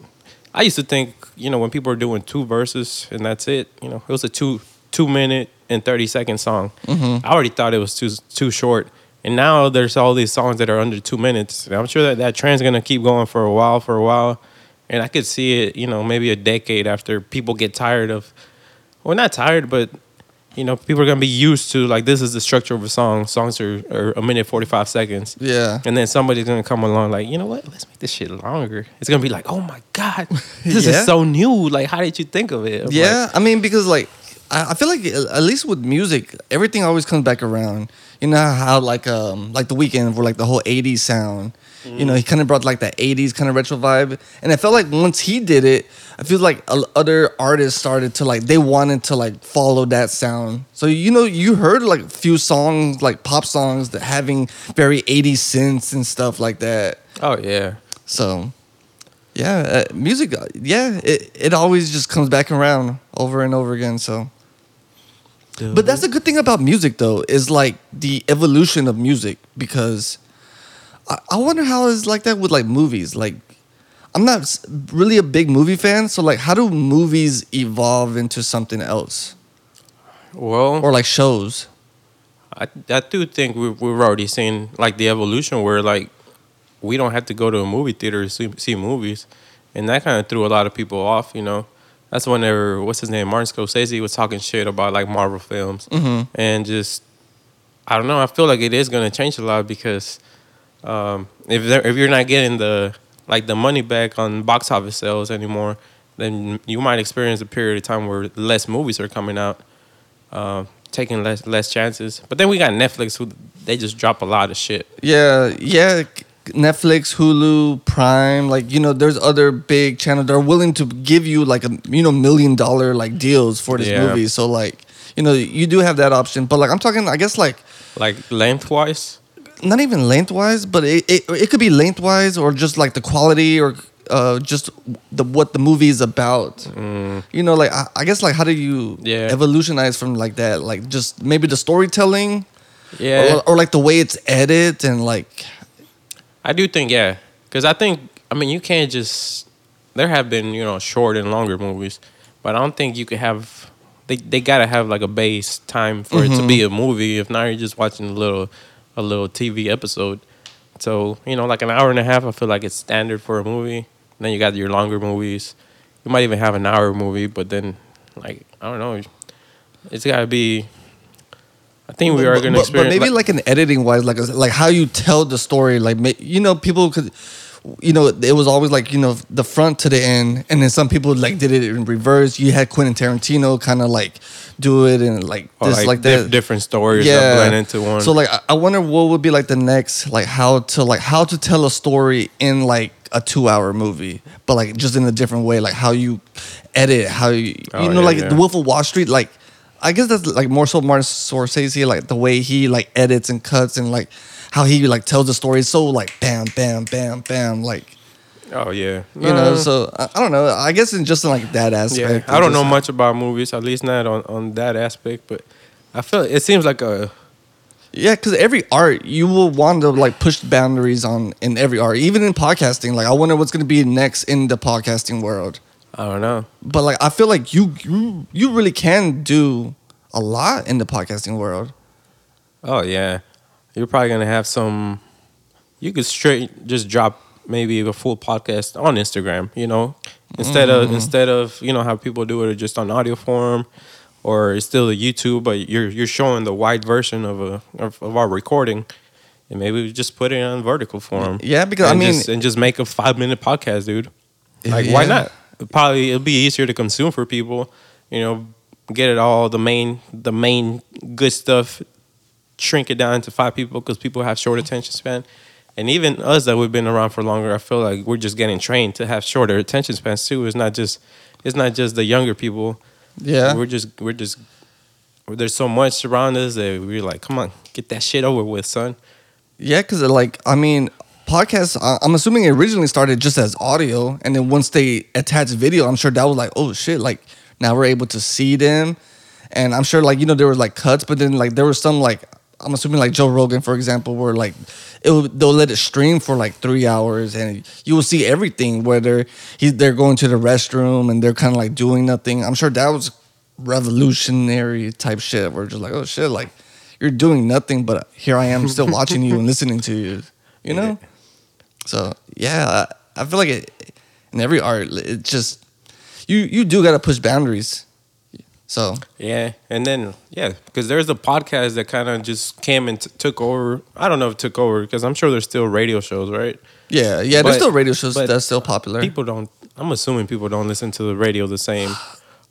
I used to think, you know, when people are doing two verses and that's it, you know, it was a two two minute and thirty second song. Mm-hmm. I already thought it was too too short, and now there's all these songs that are under two minutes. And I'm sure that that trend's gonna keep going for a while, for a while, and I could see it, you know, maybe a decade after people get tired of, well, not tired, but you know, people are gonna be used to like this is the structure of a song. Songs are, are a minute forty five seconds. yeah. And then somebody's gonna come along like, you know what? Let's make this shit longer. It's gonna be like, oh my god, [laughs] this Yeah. is so new. Like, how did you think of it? I'm like, Yeah, I mean because like I, I feel like uh, at least with music, everything always comes back around. You know how like um like the Weeknd for like the whole '80s sound. You know, he kind of brought like that '80s kind of retro vibe, and I felt like once he did it, I feel like other artists started to like they wanted to like follow that sound. So you know, you heard like a few songs like pop songs that having very '80s synths and stuff like that. oh yeah. So, yeah, uh, music, uh, yeah, it, it always just comes back around over and over again. So, but that's the good thing about music, though, is like the evolution of music because I, I wonder how it's like that with like movies. Like, I'm not s- really a big movie fan, so like, how do movies evolve into something else well, or like shows? I, I do think we, we've already seen like the evolution where like we don't have to go to a movie theater to see, see movies, and that kind of threw a lot of people off. You know, that's whenever what's his name Martin Scorsese was talking shit about like Marvel films, mm-hmm. and just I don't know. I feel like it is going to change a lot because um, if if you're not getting the like the money back on box office sales anymore, then you might experience a period of time where less movies are coming out uh, taking less less chances. But then we got Netflix who they just drop a lot of shit. Yeah, yeah. Netflix, Hulu, Prime, like you know, there's other big channels that are willing to give you like a you know million dollar like deals for this Yeah. movie. So like you know, you do have that option. But like I'm talking, I guess like Like lengthwise. Not even lengthwise, but it, it it could be lengthwise or just like the quality or uh just the what the movie is about. You know, like I, I guess like how do you Yeah. evolutionize from like that? Like just maybe the storytelling, Yeah. or, or like the way it's edited and like I do think, yeah, because I think, I mean, you can't just. There have been, you know, short and longer movies, but I don't think you could have. They they gotta have like a base time for it to be a movie. If not, you're just watching a little, a little TV episode. So you know, like an hour and a half, I feel like it's standard for a movie. then you got your longer movies. You might even have an hour movie, but then, like, I don't know, it's gotta be. I think we are gonna but, experience. but maybe like, an editing wise, like like how you tell the story. Like you know, people could, you know, it was always like you know the front to the end, and then some people like did it in reverse. You had Quentin Tarantino kind of like do it and like or, this like, like diff- that. different stories that blend into one. So like I- wonder what would be like the next like how to like how to tell a story in like a two hour movie, but like just in a different way, like how you edit, how you you Oh, know yeah, like yeah. the Wolf of Wall Street, like I guess that's like more so Martin Scorsese, like the way he like edits and cuts and like how he like tells the story so like bam bam bam bam like oh yeah, you know Uh, so I, I don't know I guess in just in like that aspect. Yeah, I don't know much about movies, at least not on, on that aspect, but I feel it seems like a Yeah, because every art you will want to like push boundaries on in every art, even in podcasting. Like I wonder what's gonna be next in the podcasting world. I don't know. But like I feel like you you you really can do a lot in the podcasting world. Oh yeah, you're probably gonna have some. You could straight just drop maybe a full podcast on Instagram. You know, instead of mm-hmm. instead of you know how people do it just on audio form, or it's still a YouTube, but you're you're showing the wide version of a of, of our recording. And maybe we just put it on vertical form. Yeah, because, I mean- just, and just make a five minute podcast, dude. Like, why not? Probably it'll be easier to consume for people. You know, get it all the main the main good stuff, shrink it down to five people because people have short attention span. And even us that we've been around for longer, I feel like we're just getting trained to have shorter attention spans too. It's not just it's not just the younger people. Yeah. We're just we're just there's so much around us that we're like, come on, get that shit over with, son. Yeah, because uh, like I mean, podcasts. I'm assuming it originally started just as audio, and then once they attached video, I'm sure that was like, oh shit, like now we're able to see them, and I'm sure like you know there was like cuts, but then like there was some like I'm assuming like Joe Rogan for example, where like it will, they'll let it stream for like three hours, and you will see everything whether he's they're going to the restroom and they're kind of like doing nothing. I'm sure that was revolutionary type shit. Where just like oh shit, like you're doing nothing, but here I am still watching you and [laughs] listening to you. You know. So yeah, I, I feel like it in every art. It just you you do got to push boundaries. So Yeah, and then yeah, because there's a podcast that kind of just came and t- took over. I don't know if it took over because I'm sure there's still radio shows, right? yeah, yeah. But- there's still radio shows that's still popular. People don't. I'm assuming people don't listen to the radio the same. [sighs]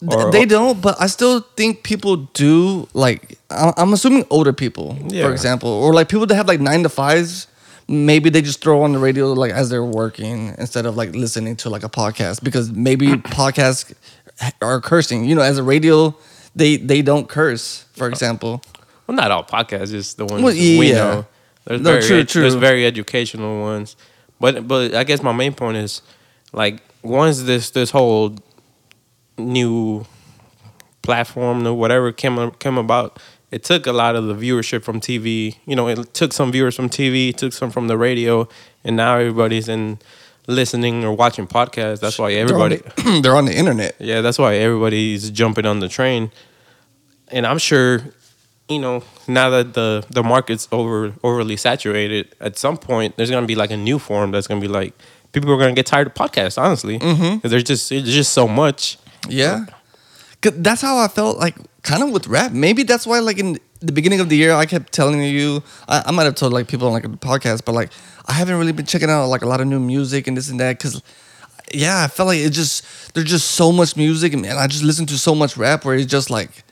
Or- they don't, but I still think people do. Like I'm assuming older people, Yeah. for example, or like people that have like nine to fives. Maybe they just throw on the radio like as they're working instead of like listening to like a podcast because maybe [clears throat] podcasts are cursing. You know, as a radio, they they don't curse. For example, Well, not all podcasts, just the ones Well, we yeah. know. There's No, very true, ed- there's very educational ones, but but I guess my main point is like once this this whole new platform or whatever came came about, it took a lot of the viewership from TV. You know, it took some viewers from TV, took some from the radio, and now everybody's in listening or watching podcasts. That's why everybody. they're on the, [clears throat] they're on the internet. Yeah, that's why everybody's jumping on the train. And I'm sure, you know, now that the the market's over overly saturated, at some point there's gonna be like a new form that's gonna be like people are gonna get tired of podcasts. Honestly, mm-hmm. there's just there's just so much. Yeah. 'Cause That's how I felt like kind of with rap. Maybe that's why like in the beginning of the year I kept telling you I, I might have told like people on like the podcast, but like I haven't really been checking out like a lot of new music and this and that because yeah, I felt like it just there's just so much music and, and I just listen to so much rap where it's just like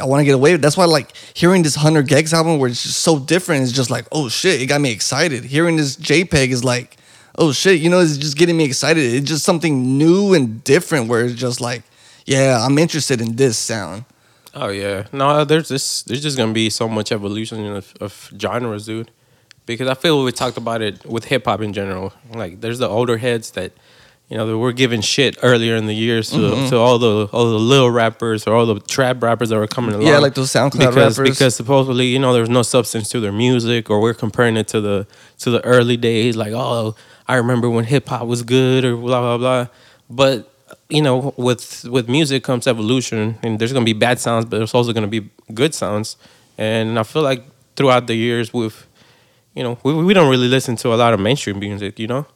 I want to get away. That's why like hearing this Hundred gecs album where it's just so different is just like oh shit, it got me excited. Hearing this JPEG is like oh shit, you know, it's just getting me excited. It's just something new and different where it's just like yeah, I'm interested in this sound. Oh yeah, no, there's this there's just gonna be so much evolution of, of genres, dude. because I feel we talked about it with hip hop in general. Like there's the older heads that you know that were giving shit earlier in the years to, Mm-hmm. to all the all the little rappers or all the trap rappers that were coming along. Yeah, like those SoundCloud because, rappers. Because supposedly you know there's no substance to their music, or we're comparing it to the to the early days. Like oh, I remember when hip hop was good, or blah blah blah. But you know, with with music comes evolution, and there's gonna be bad sounds, but there's also gonna be good sounds. And I feel like throughout the years, with you know, we, we don't really listen to a lot of mainstream music, you know.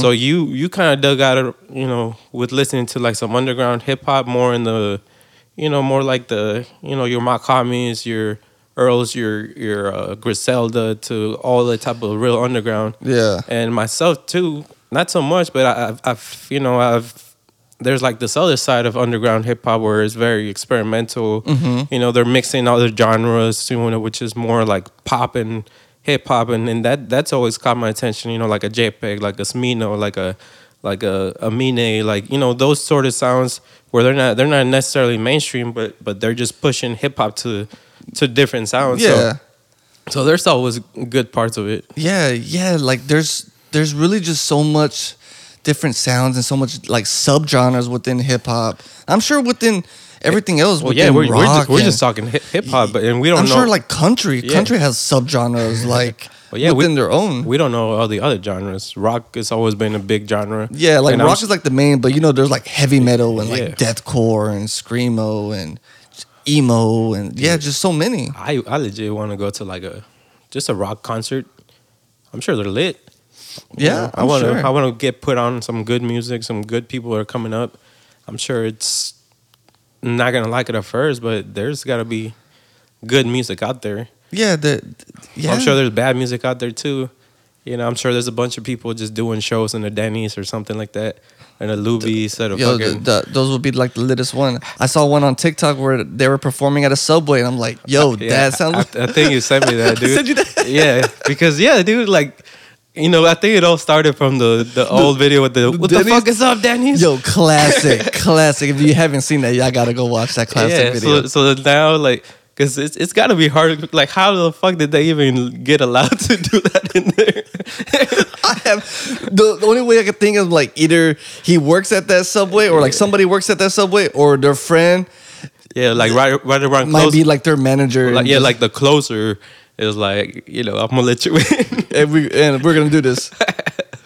So you you kind of dug out of you know with listening to like some underground hip hop more in the, you know, more like the you know your Mach-Hommys, your Earls, your your uh, Griselda to all the type of real underground Yeah. and myself too. Not so much, but I, I've, I've, you know, I've. There's like this other side of underground hip hop where it's very experimental. Mm-hmm. You know, they're mixing other genres, you know, which is more like pop and hip hop, and, and that that's always caught my attention. You know, like a JPEG, like a Smino, like a like a Aminé, like you know those sort of sounds where they're not they're not necessarily mainstream, but but they're just pushing hip hop to to different sounds. So- Yeah. so there's always good parts of it. Yeah, yeah. Like there's there's really just so much different sounds and so much like subgenres within hip hop. I'm sure within everything else. Well, yeah, we're, we're just we're just talking hip hop, but and we don't I'm know. sure like country. Yeah. Country has subgenres [laughs] like Well, yeah, we- within their own. we don't know all the other genres. Rock has always been a big genre. yeah, like And rock is like the main, but you know there's like heavy metal and Yeah. like deathcore and screamo and emo and yeah, just so many. I I legit want to go to like a just a rock concert. I'm sure they're lit. Yeah, I want to. I want to get put on some good music. Some good people are coming up. I'm sure it's not gonna like it at first, but there's got to be good music out there. Yeah, the yeah. I'm sure there's bad music out there too. You know, I'm sure there's a bunch of people just doing shows in the Denny's or something like that, and a Luby set of Yo, the, fucking. the, those would be like the littest one. I saw one on TikTok where they were performing at a subway, and I'm like, "Yo, [laughs] Yeah, that sounds." I, I think you sent me that, [laughs] dude. sent you that? Yeah, because yeah, dude, like, you know, I think it all started from the the old video with the what the fuck is up, Denny's? Yo, classic, [laughs] classic. If you haven't seen that, y'all gotta go watch that classic yeah. video. So so now like. Cause it's it's got to be hard. Like, how the fuck did they even get allowed [laughs] to do that in there? [laughs] I have the, the only way I could think of like either he works at that subway or like somebody works at that subway or their friend yeah, like right right around might close. be like their manager. like, yeah, just- like the closer is like you know I'm gonna let you in. [laughs] and we and we're gonna do this. [laughs]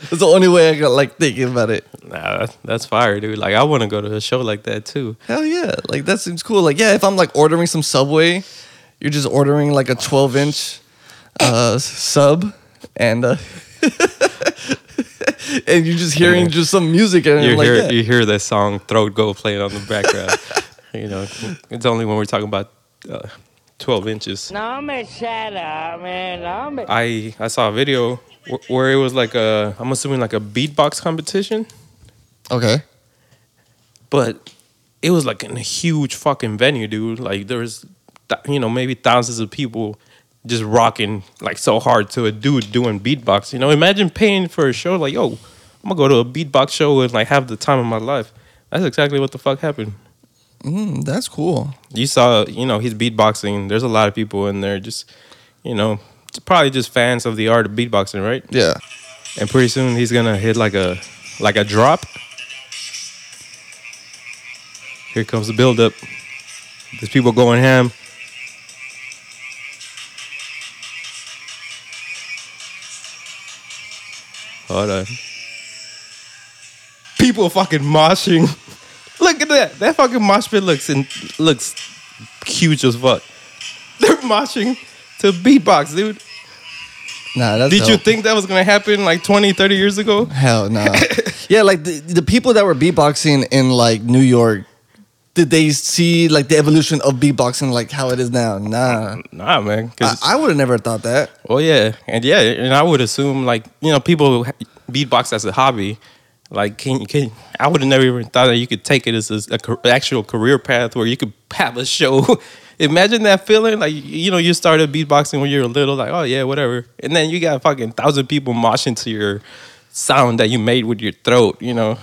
That's the only way I got like thinking about it. nah, that's, that's fire, dude. Like I want to go to a show like that too. Hell yeah, like that seems cool. Like yeah, if I'm like ordering some Subway, you're just ordering like a 12 inch uh, sub, and uh, [laughs] and you're just hearing just some music and you like hear yeah. you hear that song "Throat Go" playing on the background. you know, it's only when we're talking about uh, twelve inches. Nombre shut up, man. Nombre. I I saw a video wh- where it was like a I'm assuming like a beatbox competition, okay. but it was like in a huge fucking venue, dude. Like there was, th- you know, maybe thousands of people just rocking like so hard to a dude doing beatbox. You know, imagine paying for a show like, yo, I'm gonna go to a beatbox show and like have the time of my life. That's exactly what the fuck happened. Mm, that's cool. you saw, you know, he's beatboxing. There's a lot of people in there, just, you know, probably just fans of the art of beatboxing, right? Yeah. And pretty soon he's gonna hit like a like a drop. Here comes the buildup. There's people going ham. Hold on. People fucking moshing. [laughs] Look at that. That fucking mosh pit looks and looks huge as fuck. [laughs] They're moshing to beatbox, dude. Nah, that's Did you think that was gonna happen like 20, 30 years ago? Hell no. [laughs] yeah, like the, the people that were beatboxing in like New York, did they see like the evolution of beatboxing like how it is now? Nah. Nah, man. 'cause- I, I would have never thought that. well, yeah, and yeah, and I would assume like you know people who beatbox as a hobby. Like, can can I would have never even thought that you could take it as a, a actual career path where you could [laughs] have a show. [laughs] Imagine that feeling, like you know, you started beatboxing when you were little, like oh yeah, whatever, and then you got fucking thousand people moshing to your sound that you made with your throat, you know,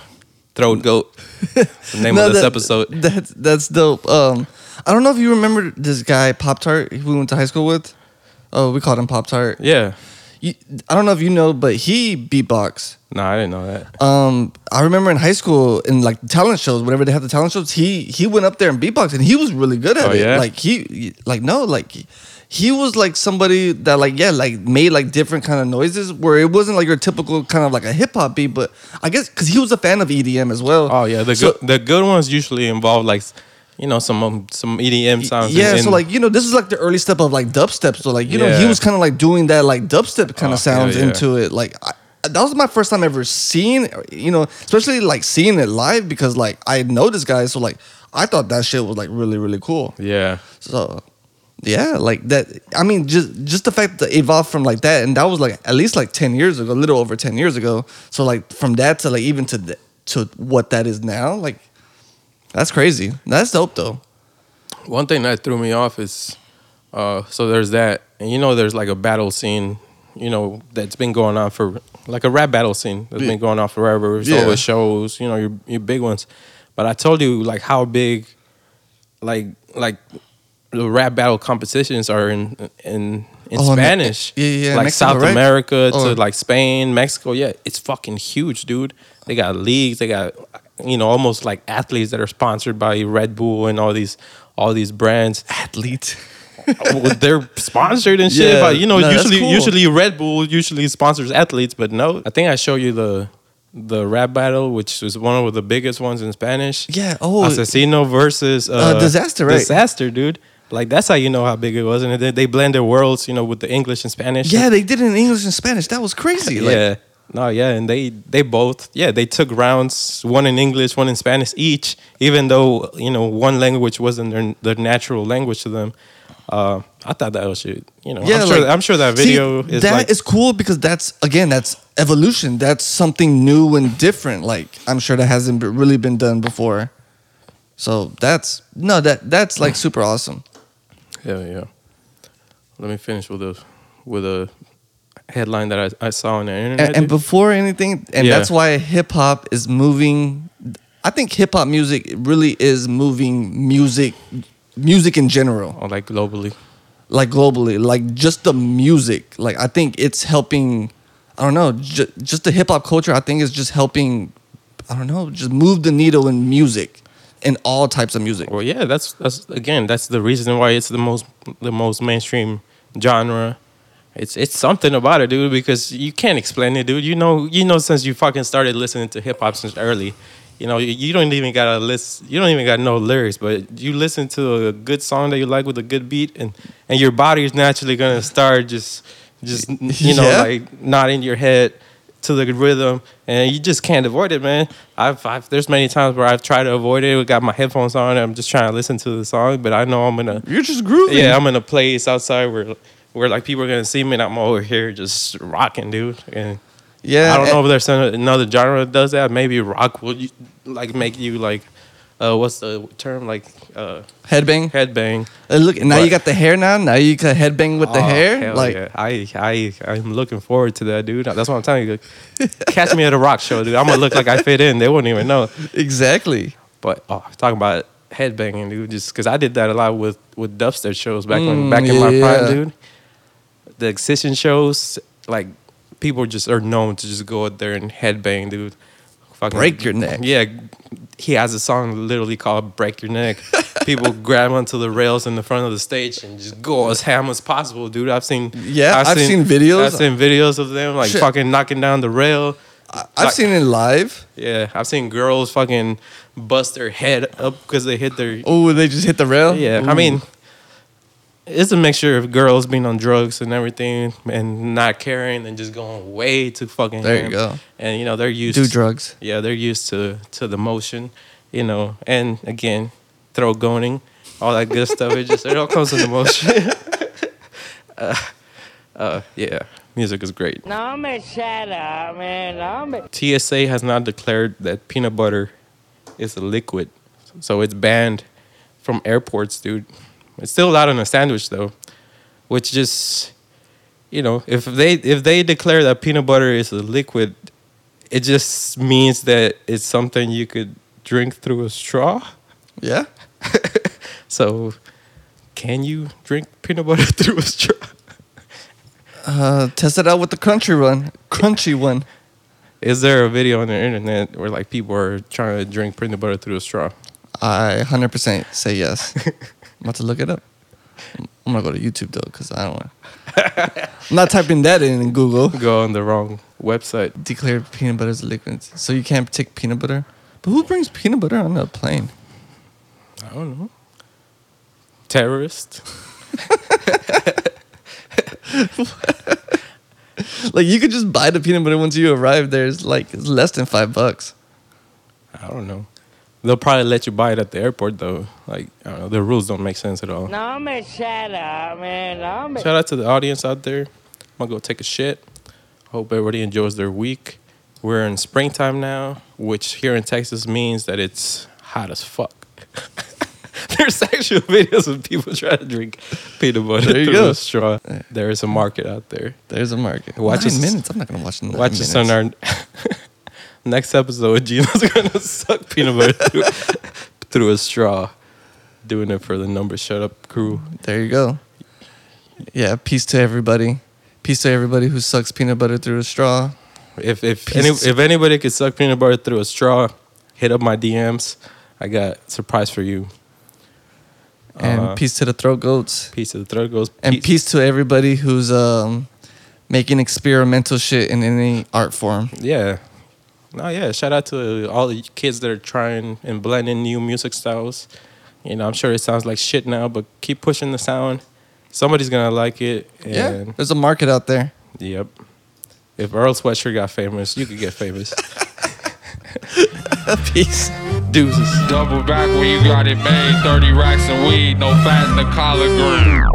throat goat. [laughs] the name No, of this that- episode. That's that's dope. Um, I don't know if you remember this guy Pop Tart we went to high school with. Oh, we called him Pop Tart. Yeah, you, I don't know if you know, but he beatbox. No, I didn't know that. Um, I remember in high school in like talent shows, whenever they had the talent shows, he he went up there and beatbox, and he was really good at Oh, it. yeah? Like he, like no, like he was like somebody that like yeah, like made like different kind of noises where it wasn't like your typical kind of like a hip hop beat, but I guess because he was a fan of EDM as well. Oh yeah, the So- good the good ones usually involve like, you know, some um, some EDM sounds. Yeah, and- so like you know, this is like the early step of like dubstep. So like you know, he was kind of like doing that like dubstep kind Oh, of sounds hell yeah. into it. Like I, that was my first time ever seeing, you know, especially like seeing it live because like I know this guy, so like I thought that shit was like really really cool. yeah, So yeah, like that. I mean, just just the fact that it evolved from like that, and that was like at least like ten years ago, a little over ten years ago. So like from that to like even to the, to what that is now, like that's crazy. That's dope though. one thing that threw me off is, uh, so there's that, and you know, there's like a battle scene, you know, that's been going on for like a rap battle scene that's been going on forever. Yeah. always shows, you know, your your big ones. But I told you like how big, like like the rap battle competitions are in in in Oh, Spanish. yeah, yeah, like Mexico, South right? America to Oh. like Spain, Mexico. Yeah, it's fucking huge, dude. They got leagues. They got you know almost like athletes that are sponsored by Red Bull and all these all these brands. Athlete. [laughs] [laughs] Well, they're sponsored and shit. Yeah, but you know, no, usually cool. usually Red Bull usually sponsors athletes, but no. I think I showed you the the rap battle, which is one of the biggest ones in Spanish. Yeah, oh. Aczino versus uh, Dizaster, right? Dizaster, dude. Like that's how you know how big it was, and they, they blend their worlds, you know, with the English and Spanish. Yeah, they did it in English and Spanish. That was crazy. Like, yeah. No, yeah, and they they both yeah they took rounds, one in English, one in Spanish each, even though you know one language wasn't their their natural language to them. Uh, I thought that was. You know, Yeah, I'm sure like- I'm sure that See, video is that like is cool because that's again that's evolution. That's something new and different. Like I'm sure that hasn't really been done before. So that's no that that's like super awesome. yeah yeah. Let me finish with a with a headline that I, I saw on the internet. And, and before anything, and Yeah. that's why hip hop is moving. I think hip hop music really is moving music, music in general. or like globally. like globally, like just the music. Like I think it's helping. I don't know, ju- just the hip hop culture. I think is just helping. I don't know, just move the needle in music, in all types of music. Well, yeah, that's that's again that's the reason why it's the most the most mainstream genre. It's it's something about it, dude, because you can't explain it, dude. You know, you know, since you fucking started listening to hip hop since early, you know, you, don't even gotta list, you don't even gotta know lyrics, but you listen to a good song that you like with a good beat, and and your body is naturally gonna start just just [laughs] you know Yeah. like nodding your head to the rhythm, and you just can't avoid it, man. I've, I've there's many times where I've tried to avoid it. We got my headphones on, and I'm just trying to listen to the song, but I know I'm gonna You're just grooving. yeah, I'm in a place outside where where like people are gonna see me, and I'm over here just rocking, dude. And yeah. I don't know if there's another genre that does that. Maybe rock will you, like make you like, uh, what's the term like, uh, Headbang. headbang. Uh, look, now you got the hair now. Now you got headbang with the Oh, hair. hell Like yeah. I I I'm looking forward to that, dude. That's what I'm telling you. Catch me at a rock show, dude. I'm gonna look like I fit in. They wouldn't even know. exactly. But oh, talking about headbanging, dude, just because I did that a lot with with dubstep shows back when Mm, back in my yeah. prime, dude. The Excision shows, like people just are known to just go out there and headbang, dude. Fucking Break your neck. Yeah, he has a song literally called "Break Your Neck." people [laughs] grab onto the rails in the front of the stage and just go as ham as possible, dude. I've seen Yeah, I've seen videos. I've seen videos of them like Shit. fucking knocking down the rail. I've Like- seen it live. yeah, I've seen girls fucking bust their head up because they hit their. Oh, they just hit the rail. Yeah, I mean, it's a mixture of girls being on drugs and everything and not caring and just going way too fucking. There you go. And you know they're used do drugs. Yeah, they're used to to the motion, you know, and again, throat goning, all that good stuff. It just it all comes with the motion. [laughs] uh, uh, yeah, music is great. Nombre shut up, man. Nombre. TSA has not declared that peanut butter is a liquid, so it's banned from airports, dude. It's still allowed in a sandwich though, which just you know, if they if they declare that peanut butter is a liquid, it just means that it's something you could drink through a straw. Yeah. [laughs] So, can you drink peanut butter [laughs] through a straw? Uh, test it out with the crunchy one. Crunchy one. Is there a video on the internet where like people are trying to drink peanut butter through a straw? I 100% say yes. [laughs] I'm about to look it up. I'm gonna go to YouTube though, cause I don't. Wanna. [laughs] I'm not typing that in in Google. Go on the wrong website. Declare peanut butter as a liquid, so you can't take peanut butter. But who brings peanut butter on a plane? I don't know. Terrorist. [laughs] Like you could just buy the peanut butter once you arrive there. It's like it's less than five bucks. I don't know. They'll probably let you buy it at the airport though. Like I don't know. The rules don't make sense at all. Nombre shut up, man. Nombre. Shout out to the audience out there. I'm gonna go take a shit. Hope everybody enjoys their week. We're in springtime now, which here in Texas means that it's hot as fuck. [laughs] There's actual videos of people [laughs] trying to drink peanut butter There you through go. a straw. There is a market out there. There's a market. Watch Nine us- minutes. I'm not gonna watch. Nine Watch minutes. us on our [laughs] next episode. Gino's [laughs] gonna suck peanut butter through, [laughs] through a straw, doing it for the Nombre shut up crew. There you go. Yeah. Peace to everybody. Peace to everybody who sucks peanut butter through a straw. If if any, if anybody could suck peanut butter through a straw, hit up my DMs. I got a surprise for you. And Uh, peace to the throat goats. Peace to the throat goes. And peace to everybody who's um making experimental shit in any art form. Yeah. No, yeah. Shout out to all the kids that are trying and blending new music styles. You know, I'm sure it sounds like shit now, but keep pushing the sound. Somebody's gonna like it. And Yeah. There's a market out there. Yep. If Earl Sweatshirt got famous, you could get famous. [laughs] Peace. Deuces. Double back when you got it made. 30 racks of weed, no fat in the collard green.